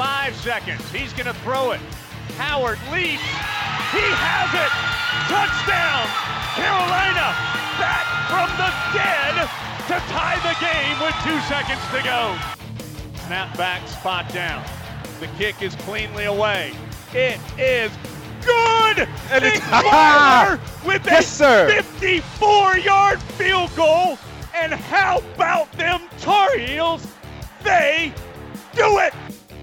Five seconds. He's going to throw it. Howard leaps. He has it. Touchdown. Carolina back from the dead to tie the game with two seconds to go. Snap back, spot down. The kick is cleanly away. It is good. And Nick it's- ah! Weiler with Yes, a 54-yard field goal. And how about them Tar Heels? They do it.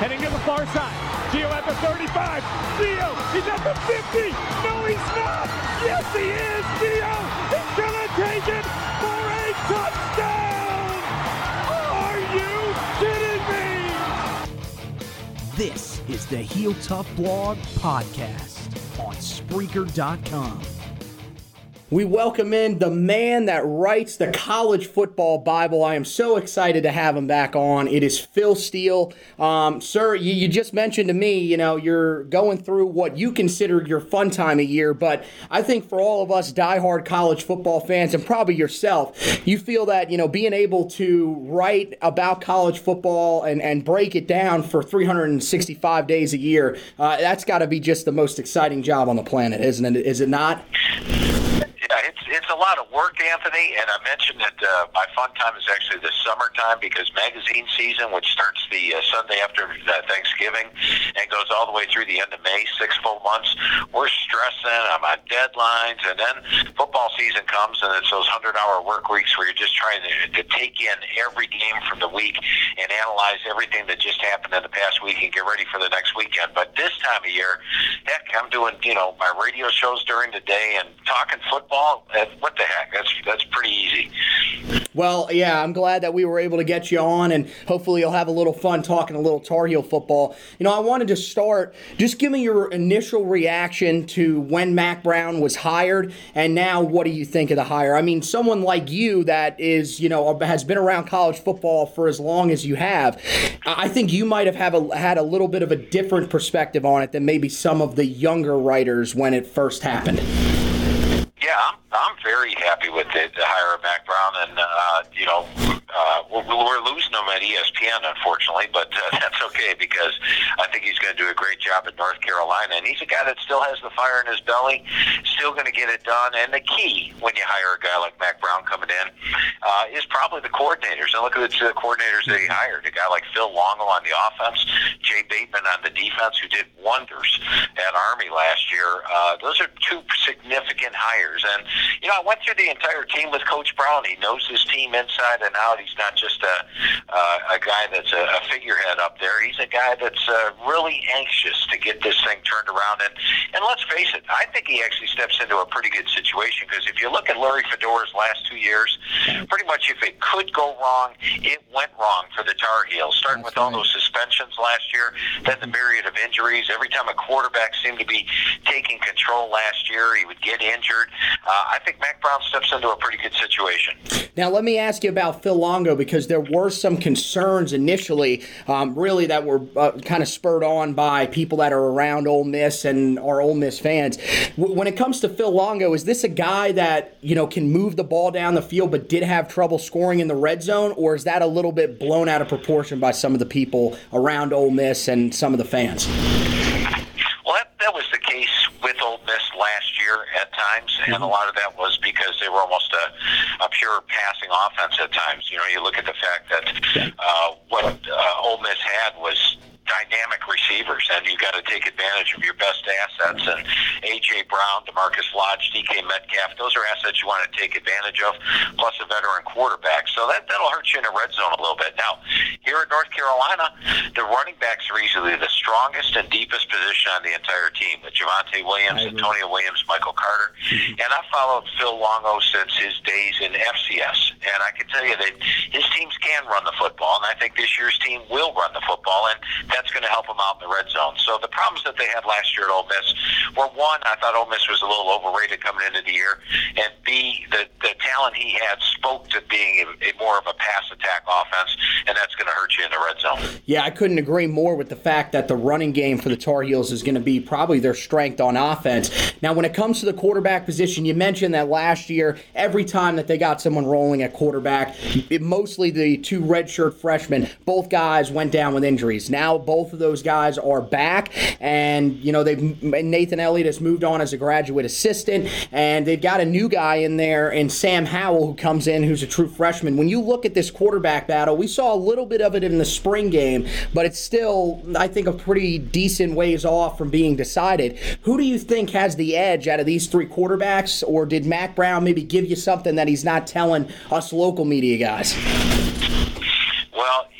Heading to the far side. Gio at the 35. Gio, he's at the 50. No, he's not. Yes, he is. Gio, he's gonna take it for a touchdown. Are you kidding me? This is the Heel Tough Blog Podcast on Spreaker.com. We welcome in the man that writes the college football Bible. I am so excited to have him back on. It is Phil Steele. Um, sir, you, you just mentioned to me, you know, you're going through what you consider your fun time of year, but I think for all of us diehard college football fans, and probably yourself, you feel that, you know, being able to write about college football and, and break it down for 365 days a year, uh, that's got to be just the most exciting job on the planet, isn't it? Is it not? It's it's a lot of work, Anthony. And I mentioned that uh, my fun time is actually the summertime because magazine season, which starts the uh, Sunday after uh, Thanksgiving and goes all the way through the end of May, six full months. We're stressing. I'm on deadlines, and then football season comes, and it's those hundred-hour work weeks where you're just trying to, to take in every game from the week and analyze everything that just happened in the past week and get ready for the next weekend. But this time of year, heck, I'm doing you know my radio shows during the day and talking football. What the heck? That's that's pretty easy. Well, yeah, I'm glad that we were able to get you on, and hopefully you'll have a little fun talking a little Tar Heel football. You know, I wanted to start just give me your initial reaction to when Mack Brown was hired, and now what do you think of the hire? I mean, someone like you that is, you know, has been around college football for as long as you have, I think you might have, have a, had a little bit of a different perspective on it than maybe some of the younger writers when it first happened. Yeah, I'm, I'm very happy with the, the hire Mack Brown, and uh, you know, uh, we're, losing him at ESPN, unfortunately, but uh, that's okay because I think he's going to do a great job at North Carolina, and he's a guy that still has the fire in his belly, still going to get it done. And the key when you hire a guy like Mack Brown coming in uh, is probably the coordinators. And look at the coordinators that he hired: a guy like Phil Longo on the offense, Jay Bateman on the defense, who did wonders at Army last year. Uh, those are two significant hires. And, you know, I went through the entire team with Coach Brown. He knows his team inside and out. He's not just a, uh, a guy that's a, a figurehead up there. He's a guy that's uh, really anxious to get this thing turned around. And, and let's face it, I think he actually steps into a pretty good situation because if you look at Larry Fedora's last two years, pretty much if it could go wrong, it went wrong for the Tar Heels, starting with all those suspensions last year, then the myriad of injuries. Every time a quarterback seemed to be taking control last year, he would get injured. Uh, I think Mack Brown steps into a pretty good situation. Now, let me ask you about Phil Because there were some concerns initially, um, really, that were uh, kind of spurred on by people that are around Ole Miss and are Ole Miss fans. W- when it comes to Phil Longo, is this a guy that you know can move the ball down the field but did have trouble scoring in the red zone, or is that a little bit blown out of proportion by some of the people around Ole Miss and some of the fans? Well, that, that was the case with Ole Miss last year at times, and a lot of that was because they were almost a, a pure passing offense at times. You know, you look at the fact that uh, what uh, Ole Miss had was dynamic receivers, and you've got to take advantage of your best assets. And A.J. Brown, DaMarkus Lodge, DK Metcalf, those are assets you want to take advantage of, plus a veteran quarterback. So that, that'll hurt you in the red zone a little bit. Now, here at North Carolina, the running backs are easily the strongest and deepest position on the entire team with Javonte Williams, Antonio Williams, Michael Carter. Mm-hmm. And I've followed Phil Longo since his days in FCS. And I can tell you that his teams can run the football, and I think this year's team will run the football. And that's going to help them out in the red zone. So the problems that they had last year at Ole Miss were one, I thought Ole Miss was a little overrated coming into the year, and B, the the talent he had spoke to being a, a more of a pass attack offense, and that's going to hurt you in the red zone. Yeah, I couldn't agree more with the fact that the running game for the Tar Heels is going to be probably their strength on offense. Now, when it comes to the quarterback position, you mentioned that last year, every time that they got someone rolling at quarterback, it, mostly the two redshirt freshmen, both guys went down with injuries. Now, both of those guys are back, and you know they've Nathan Elliott has moved on as a graduate assistant, and they've got a new guy in there, and Sam Howell who comes in, who's a true freshman. When you look at this quarterback battle, we saw a little bit of it in the spring game, but it's still, I think, a pretty decent ways off from being decided. Who do you think has the edge out of these three quarterbacks, or did Mack Brown maybe give you something that he's not telling us local media guys?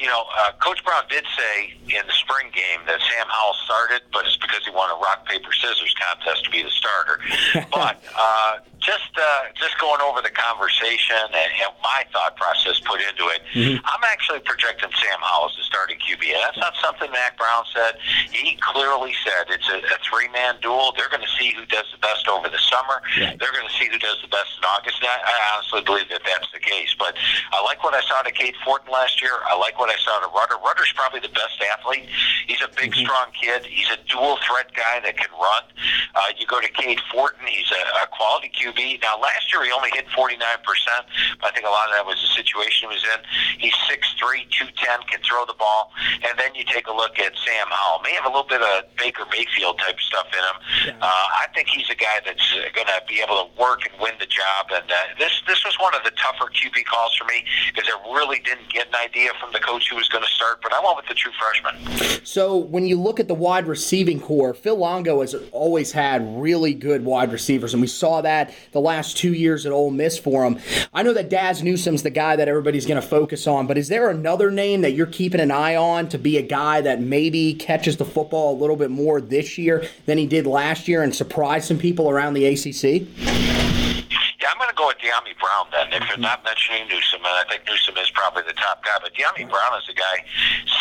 You know, uh, Coach Brown did say in the spring game that Sam Howell started, but it's because he won a rock paper scissors contest to be the starter. but uh, just uh, just going over the conversation and, and my thought process put into it, mm-hmm. I'm actually projecting Sam Howell as the starting QB. And that's not something Mack Brown said. He clearly said it's a, a three man duel. They're going to see who does the best over the summer. Right. They're going to see who does the best in August. And I, I honestly believe that that's the case. But I like what I saw to Cade Fortin last year. I like what I saw to Ruder. Ruder's probably the best athlete. He's a big, mm-hmm. strong kid. He's a dual threat guy that can run. Uh, you go to Cade Fortin. He's a, a quality QB. Now, last year he only hit 49%, I think a lot of that was the situation he was in. He's 6'3", 210, can throw the ball. And then you take a look at Sam Howell. May have a little bit of Baker Mayfield type stuff in him. Yeah. Uh, I think he's a guy that's going to be able to work and win the job. And uh, this this was one of the tougher QB calls for me because I really didn't get an idea from the coach who was going to start. But I went with the true freshman. So when you look at the wide receiving corps, Phil Longo has always had really good wide receivers, and we saw that the last two years at Ole Miss for him. I know that Dazz Newsome's the guy that everybody's going to focus on, but is there another name that you're keeping an eye on to be a guy that maybe catches the football a little bit more this year than he did last year and surprise some people around the ACC? Yeah, I'm going to go with Dyami Brown then. If you're not mentioning Newsome, and I think Newsome is probably the top guy, but Dyami Brown is a guy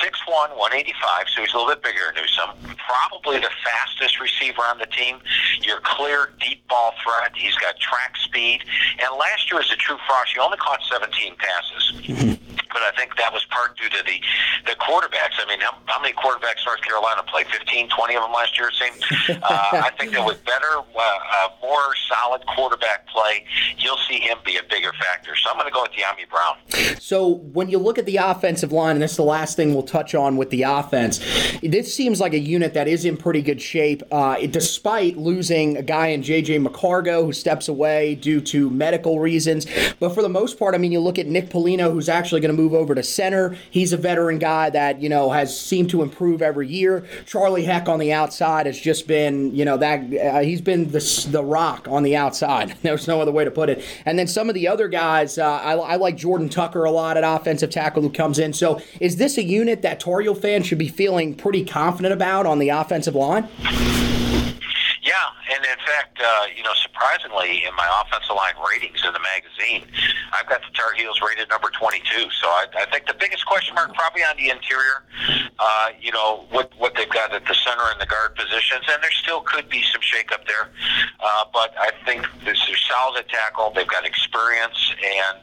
6'1", 185, so he's a little bit bigger than Newsome. Probably the fastest receiver on the team. Your clear deep ball threat. He's got track speed. And last year as a true frost, he only caught 17 passes. but I think that was part due to the the quarterbacks. I mean, how, how many quarterbacks North Carolina played? 15, 20 of them last year, it seemed. Uh, I think that with better, uh, uh, more solid quarterback play, you'll see him be a bigger factor. So I'm going to go with Dyami Brown. So when you look at the offensive line, and this is the last thing we'll touch on with the offense, this seems like a unit that is in pretty good shape, uh, despite losing a guy in J.J. McCargo who steps away due to medical reasons. But for the most part, I mean, you look at Nick Polino, who's actually going to move over to center. He's a veteran guy that, you know, has seemed to improve every year. Charlie Heck on the outside has just been, you know, that uh, he's been the, the rock on the outside. There's no other way to put it. And then some of the other guys, uh, I, I, like Jordan Tucker a lot at offensive tackle who comes in. So is this a unit that Tar Heel fans should be feeling pretty confident about on the offensive line? And in fact, uh, you know, surprisingly, in my offensive line ratings in the magazine, I've got the Tar Heels rated number 22. So I, I think the biggest question mark probably on the interior, uh, you know, what what they've got at the center and the guard positions, and there still could be some shakeup there. Uh, but I think this is solid at tackle. They've got experience, and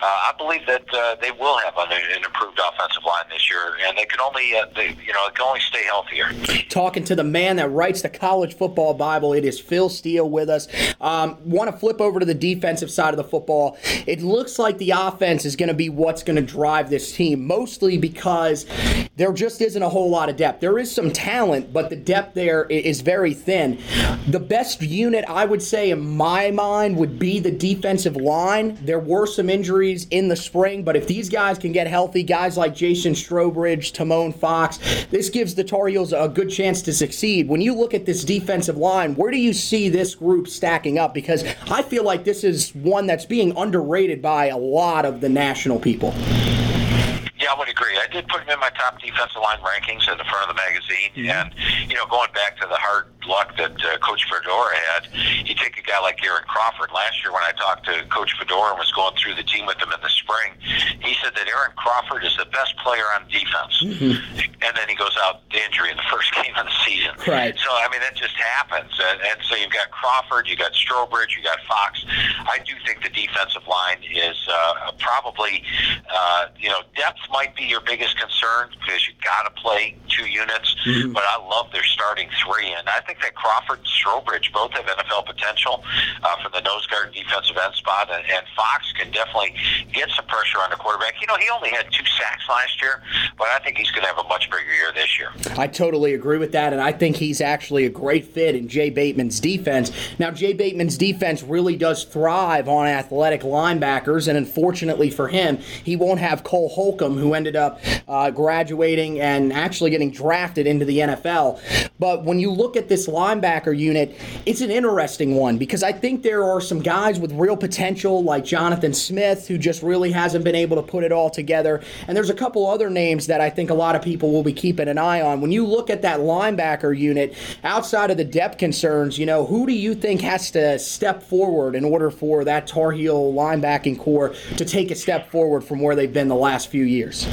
uh, I believe that uh, they will have an, an improved offensive line this year, and they can only, uh, they, you know, it can only stay healthier. Talking to the man that writes the college football Bible. It is Phil Steele with us. Um, Want to flip over to the defensive side of the football. It looks like the offense is going to be what's going to drive this team, mostly because there just isn't a whole lot of depth. There is some talent, but the depth there is very thin. The best unit, I would say, in my mind, would be the defensive line. There were some injuries in the spring, but if these guys can get healthy, guys like Jason Strowbridge, Tomon Fox, this gives the Tar Heels a good chance to succeed. When you look at this defensive line, where do you see this group stacking up? Because I feel like this is one that's being underrated by a lot of the national people. Yeah, I would agree. Did put him in my top defensive line rankings in the front of the magazine, mm-hmm. and you know, going back to the hard luck that uh, Coach Fedora had, you take a guy like Aaron Crawford. Last year, when I talked to Coach Fedora and was going through the team with him in the spring, he said that Aaron Crawford is the best player on defense. Mm-hmm. And then he goes out, in injury in the first game of the season. Right. So I mean, that just happens. And, and so you've got Crawford, you've got Strowbridge, you've got Fox. I do think the defensive line is uh, probably, uh, you know, depth might be your biggest concern because you've got to play two units. Mm-hmm. But I love their starting three, and I think that Crawford and Strowbridge both have NFL potential uh, for the nose guard defensive end spot, and, and Fox can definitely get some pressure on the quarterback. You know, he only had two sacks last year, but I think he's going to have a much bigger year this year. I totally agree with that, and I think he's actually a great fit in Jay Bateman's defense. Now, Jay Bateman's defense really does thrive on athletic linebackers, and unfortunately for him, he won't have Cole Holcomb, who ended up uh, graduating and actually getting drafted into the NFL. But when you look at this linebacker unit, it's an interesting one because I think there are some guys with real potential, like Jonathan Smith, who just really hasn't been able to put it all together. And there's a couple other names that I think a lot of people will be keeping an eye on. When you look at that linebacker unit, outside of the depth concerns, you know, who do you think has to step forward in order for that Tar Heel linebacking corps to take a step forward from where they've been the last few years?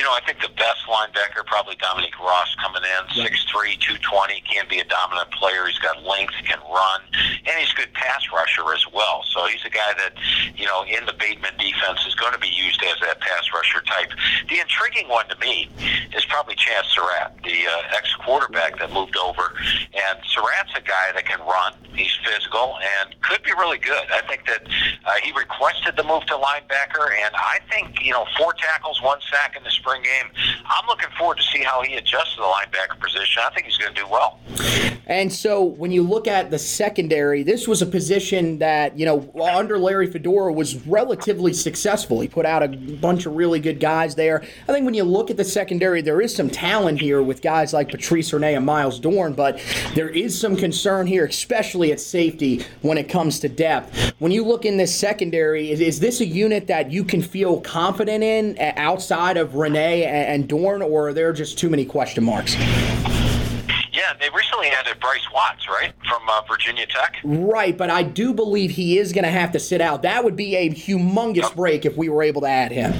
You know, I think the best linebacker, probably Dominique Ross coming in, yeah. 6'3", 220, can be a dominant player. He's got length, can run, and he's a good pass rusher as well. So he's a guy that, you know, in the Bateman defense is going to be used as that pass rusher type. The intriguing one to me is probably Chazz Surratt, the uh, ex-quarterback that moved over. And Surratt's a guy that can run. He's physical and could be really good. I think that uh, he requested the move to linebacker, and I think, you know, four tackles, one sack in the spring spring game. I'm looking forward to see how he adjusts to the linebacker position. I think he's going to do well. And so when you look at the secondary, this was a position that, you know, under Larry Fedora was relatively successful. He put out a bunch of really good guys there. I think when you look at the secondary, there is some talent here with guys like Patrice Rene and Myles Dorn, but there is some concern here, especially at safety when it comes to depth. When you look in this secondary, is, is this a unit that you can feel confident in outside of Rene and Dorn, or are there just too many question marks? Yeah, they recently added Bryce Watts, right, from uh, Virginia Tech. Right, but I do believe he is going to have to sit out. That would be a humongous break if we were able to add him.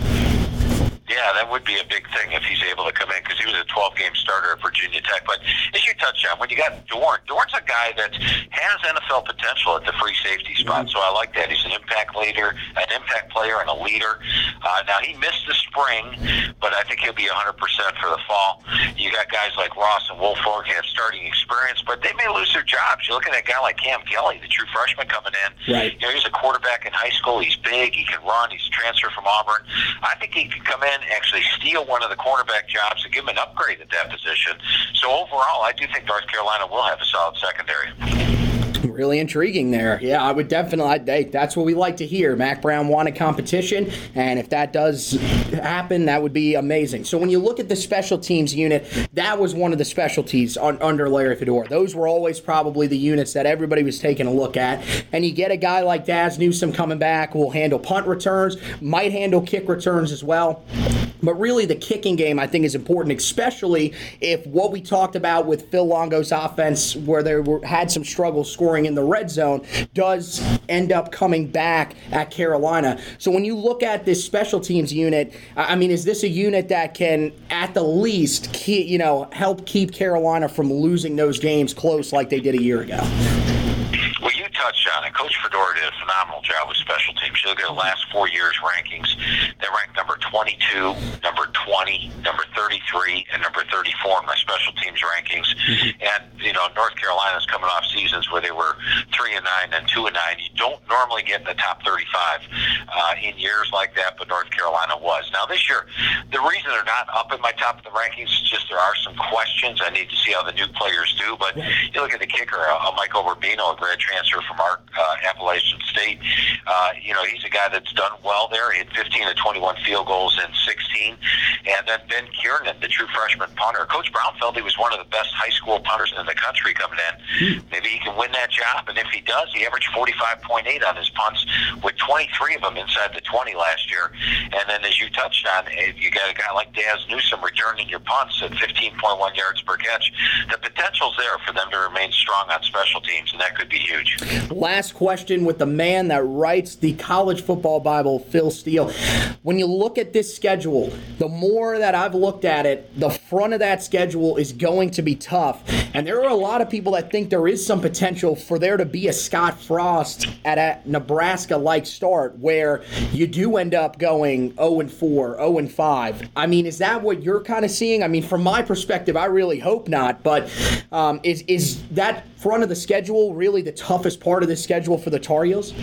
Yeah, that would be a big thing if he's able to come in because he was a 12 game starter at Virginia Tech. But as you touched on, when you got Dorn, Dorn's a guy that has NFL potential at the free safety spot. Mm-hmm. So I like that. He's an impact leader, an impact player, and a leader. Uh, now, he missed the spring, but I think he'll be 100% for the fall. You got guys like Ross and Woolfolk have starting experience, but they may lose their jobs. You look at that guy like Cam Kelly, the true freshman coming in. Right. You know, he's a quarterback in high school. He's big. He can run. He's a transfer from Auburn. I think he can come in actually steal one of the cornerback jobs and give him an upgrade at that position. So overall, I do think North Carolina will have a solid secondary. Really intriguing there. Yeah, I would definitely. Hey, that's what we like to hear. Mack Brown wanted competition, and if that does happen, that would be amazing. So when you look at the special teams unit, that was one of the specialties on, under Larry Fedora. Those were always probably the units that everybody was taking a look at. And you get a guy like Dazz Newsome coming back, will handle punt returns, might handle kick returns as well. But really, the kicking game I think is important, especially if what we talked about with Phil Longo's offense, where they were, had some struggles scoring in the red zone, does end up coming back at Carolina. So when you look at this special teams unit, I mean, is this a unit that can, at the least, keep, you know, help keep Carolina from losing those games close like they did a year ago? Touched on it. Coach Fedora did a phenomenal job with special teams. You look at the last four years' rankings, they ranked number 22, number 20, number 33, and number 34 in my special teams rankings. Mm-hmm. And, you know, North Carolina's coming off seasons where they were 3 and 9 and 2 and 9. You don't normally get in the top 35 uh, in years like that, but North Carolina was. Now, this year, the reason they're not up in my top of the rankings is just there are some questions. I need to see how the new players do. But you look at the kicker, uh, Michael Rubino, a grad transfer from our uh, Appalachian State. Uh, you know, he's a guy that's done well there. He had 15 to 21 field goals in 16. And then Ben Kiernan, the true freshman punter. Coach Brown felt he was one of the best high school punters in the country coming in. Hmm. Maybe he can win that job. And if he does, he averaged 45.8 on his punts with 23 of them inside the 20 last year. And then, as you touched on, if you got a guy like Dazz Newsome returning your punts at 15.1 yards per catch, the potential's there for them to remain strong on special teams, and that could be huge. Last question with the man that writes the college football Bible, Phil Steele. When you look at this schedule, the more that I've looked at it, the front of that schedule is going to be tough. And there are a lot of people that think there is some potential for there to be a Scott Frost at a Nebraska like start where you do end up going 0 and 4, 0 and 5. I mean, is that what you're kind of seeing? I mean, from my perspective, I really hope not. But um, is is that front of the schedule really the toughest part of the schedule for the Tar Heels?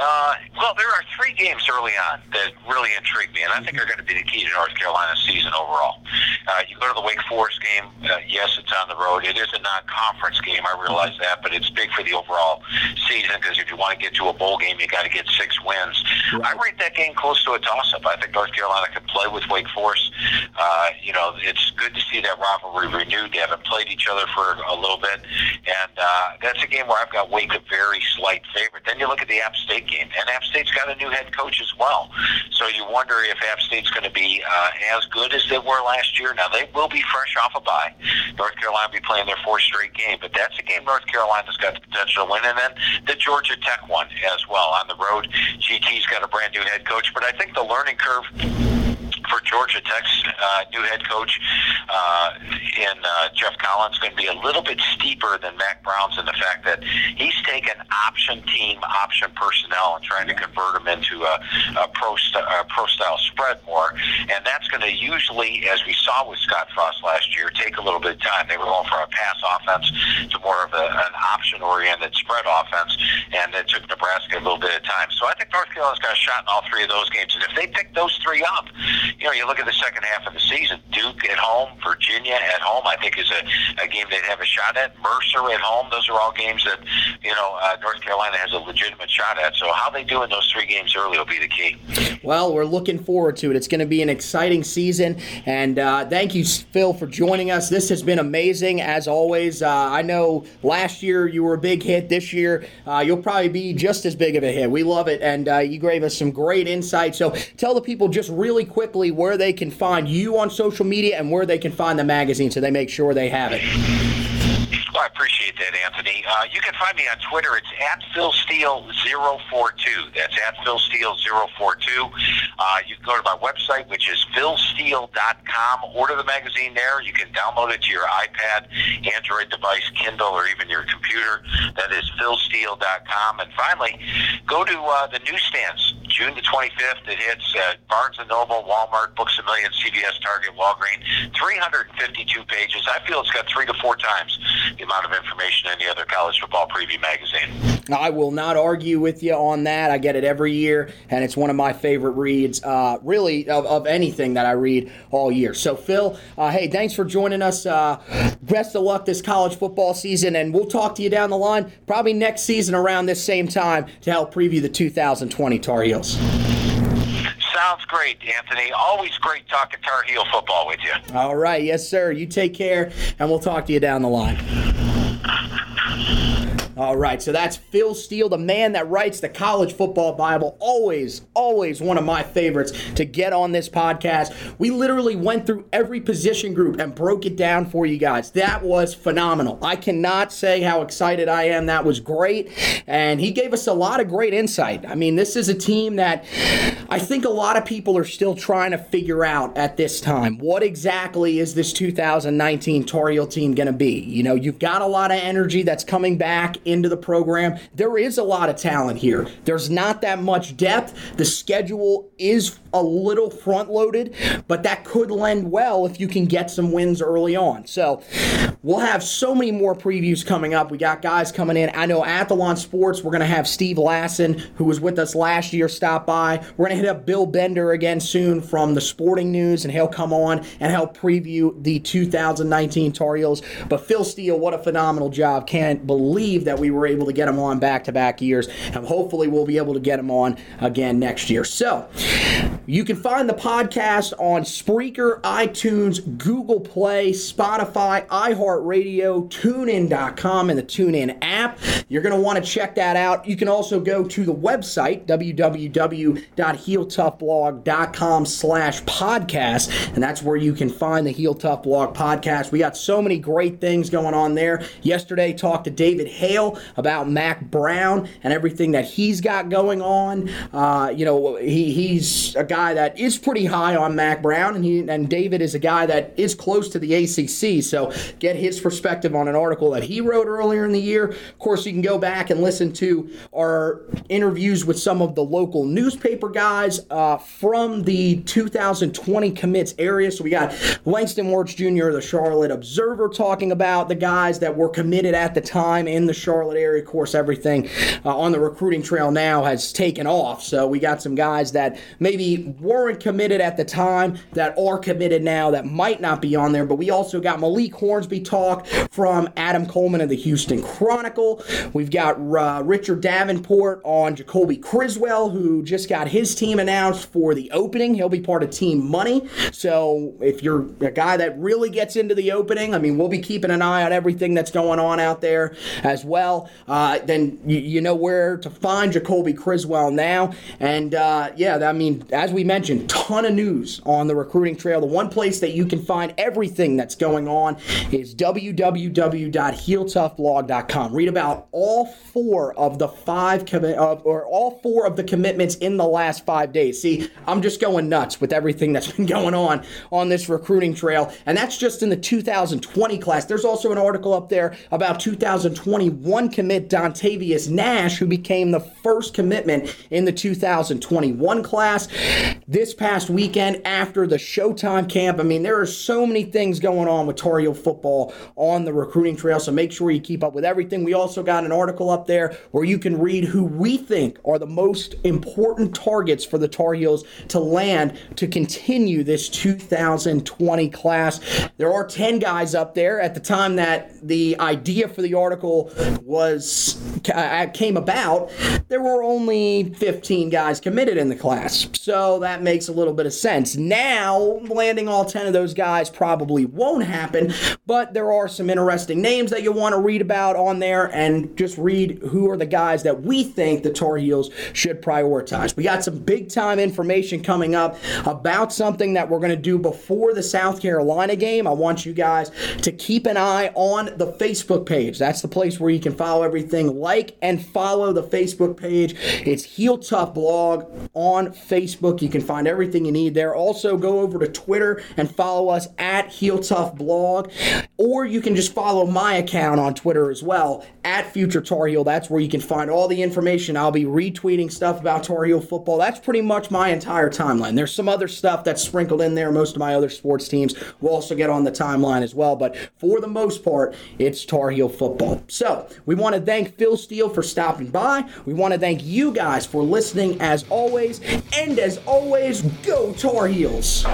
Uh, well, there are three games early on that really intrigue me, and I think are going to be the key to North Carolina's season overall. Uh, you go to the Wake Forest game. Uh, yes, it's on the road. It is a non-conference game. I realize that, but it's big for the overall season because if you want to get to a bowl game, you got to get six wins. Right. I rate that game close to a toss-up. I think North Carolina can play with Wake Forest. Uh, you know, it's good to see that rivalry renewed. They haven't played each other for a little bit, and uh, that's a game where I've got Wake a very slight favorite. Then you look at the App State game, and App State's got a new head coach as well. So you wonder if App State's going to be uh, as good as they were last year. Now they will be fresh off a bye. North Carolina will be playing their fourth straight game, but that's a game North Carolina's got the potential to win. And then the Georgia Tech one as well on the road. GT's got a brand new head coach, but I think the learning curve for Georgia Tech's uh, new head coach uh, in uh, Geoff Collins going to be a little bit steeper than Mack Brown's in the fact that he's taken option team, option personnel, and trying to convert them into a, a pro st- a pro style spread more, and that's going to usually, as we saw with Scott Frost last year, take a little bit of time. They were going from a pass offense to more of a, an option oriented spread offense, and it took Nebraska a little bit of time. So I think North Carolina's got a shot in all three of those games, and if they pick those three up, you know, you look at the second half of the season. Duke at home, Virginia at home, I think is a, a game they'd have a shot at. Mercer at home, those are all games that you know uh, North Carolina has a legitimate shot at. So how they do in those three games early will be the key. Well, we're looking forward to it. It's going to be an exciting season, and uh, thank you, Phil, for joining us. This has been amazing as always. Uh, I know last year you were a big hit. This year uh, you'll probably be just as big of a hit. We love it, and uh, you gave us some great insight. So tell the people just really quickly where they can find you on social media and where they can find the magazine so they make sure they have it. I appreciate that, Anthony. Uh, you can find me on Twitter. It's at PhilSteele042. That's at PhilSteele042. Uh, you can go to my website, which is PhilSteele.com. Order the magazine there. You can download it to your iPad, Android device, Kindle, or even your computer. That is PhilSteele.com. And finally, go to uh, the newsstands. June the 25th, it hits uh, Barnes & Noble, Walmart, Books A Million, CVS, Target, Walgreens. 352 pages. I feel it's got three to four times the amount of information in any other college football preview magazine. I will not argue with you on that. I get it every year, and it's one of my favorite reads, uh, really, of, of, anything that I read all year. So, Phil, uh, hey, thanks for joining us. Uh, best of luck this college football season, and we'll talk to you down the line, probably next season around this same time, to help preview the 2020 Tar Heels. Sounds great, Anthony. Always great talking Tar Heel football with you. All right. Yes, sir. You take care, and we'll talk to you down the line. All right, so that's Phil Steele, the man that writes the college football Bible. Always, always one of my favorites to get on this podcast. We literally went through every position group and broke it down for you guys. That was phenomenal. I cannot say how excited I am. That was great. And he gave us a lot of great insight. I mean, this is a team that I think a lot of people are still trying to figure out at this time. What exactly is this 2019 Tar Heel team going to be? You know, you've got a lot of energy that's coming back into the program. There is a lot of talent here. There's not that much depth. The schedule is a little front loaded, but that could lend well if you can get some wins early on. So we'll have so many more previews coming up. We got guys coming in. I know Athlon Sports, we're going to have Steve Lassan, who was with us last year, stop by. We're going to hit up Bill Bender again soon from the Sporting News, and he'll come on and help preview the 2019 Tar Heels. But Phil Steele, what a phenomenal job. Can't believe that we were able to get him on back to back years, and hopefully we'll be able to get him on again next year. So, You can find the podcast on Spreaker, iTunes, Google Play, Spotify, iHeartRadio, TuneIn.com, and the TuneIn app. You're going to want to check that out. You can also go to the website, www.heeltoughblog.com slash podcast, and that's where you can find the Heel Tough Blog podcast. We got so many great things going on there. Yesterday, talked to David Hale about Mack Brown and everything that he's got going on. Uh, you know, he, he's a guy that is pretty high on Mack Brown, and he and David is a guy that is close to the ACC. So get his perspective on an article that he wrote earlier in the year. Of course, you can go back and listen to our interviews with some of the local newspaper guys uh, from the 2020 commits area. So we got Langston Wertz Jr., the Charlotte Observer, talking about the guys that were committed at the time in the Charlotte area. Of course, everything uh, on the recruiting trail now has taken off. So we got some guys that maybe weren't committed at the time that are committed now that might not be on there. But we also got Malik Hornsby talk from Adam Coleman of the Houston Chronicle. We've got uh, Richard Davenport on Jacoby Criswell, who just got his team announced for the opening. He'll be part of Team Money. So if you're a guy that really gets into the opening, I mean, we'll be keeping an eye on everything that's going on out there as well. Uh, then you, you, know where to find Jacoby Criswell now. And uh, yeah, I mean, as we mentioned, ton of news on the recruiting trail. The one place that you can find everything that's going on is www.heeltoughblog.com. Read about all four of the five commi- or all four of the commitments in the last five days. See, I'm just going nuts with everything that's been going on on this recruiting trail, and that's just in the 2020 class. There's also an article up there about 2021 commit Dontavius Nash, who became the first commitment in the 2021 class this past weekend after the Showtime camp. I mean, there are so many things going on with Tar football on the recruiting trail, so make sure you keep up with everything. We also got an article up there where you can read who we think are the most important targets for the Tar Heels to land to continue this 2020 class. There are 10 guys up there. At the time that the idea for the article was uh, came about, there were only 15 guys committed in the class. So Oh, that makes a little bit of sense. Now, landing all 10 of those guys probably won't happen, but there are some interesting names that you'll want to read about on there and just read who are the guys that we think the Tar Heels should prioritize. We got some big time information coming up about something that we're going to do before the South Carolina game. I want you guys to keep an eye on the Facebook page. That's the place where you can follow everything. Like and follow the Facebook page. It's Heel Tough Blog on You can find everything you need there. Also, go over to Twitter and follow us at Heel Tough Blog, or you can just follow my account on Twitter as well at Future Tar Heel. That's where you can find all the information. I'll be retweeting stuff about Tar Heel football. That's pretty much my entire timeline. There's some other stuff that's sprinkled in there. Most of my other sports teams will also get on the timeline as well, but for the most part, it's Tar Heel football. So we want to thank Phil Steele for stopping by. We want to thank you guys for listening as always. And as always, go Tar Heels!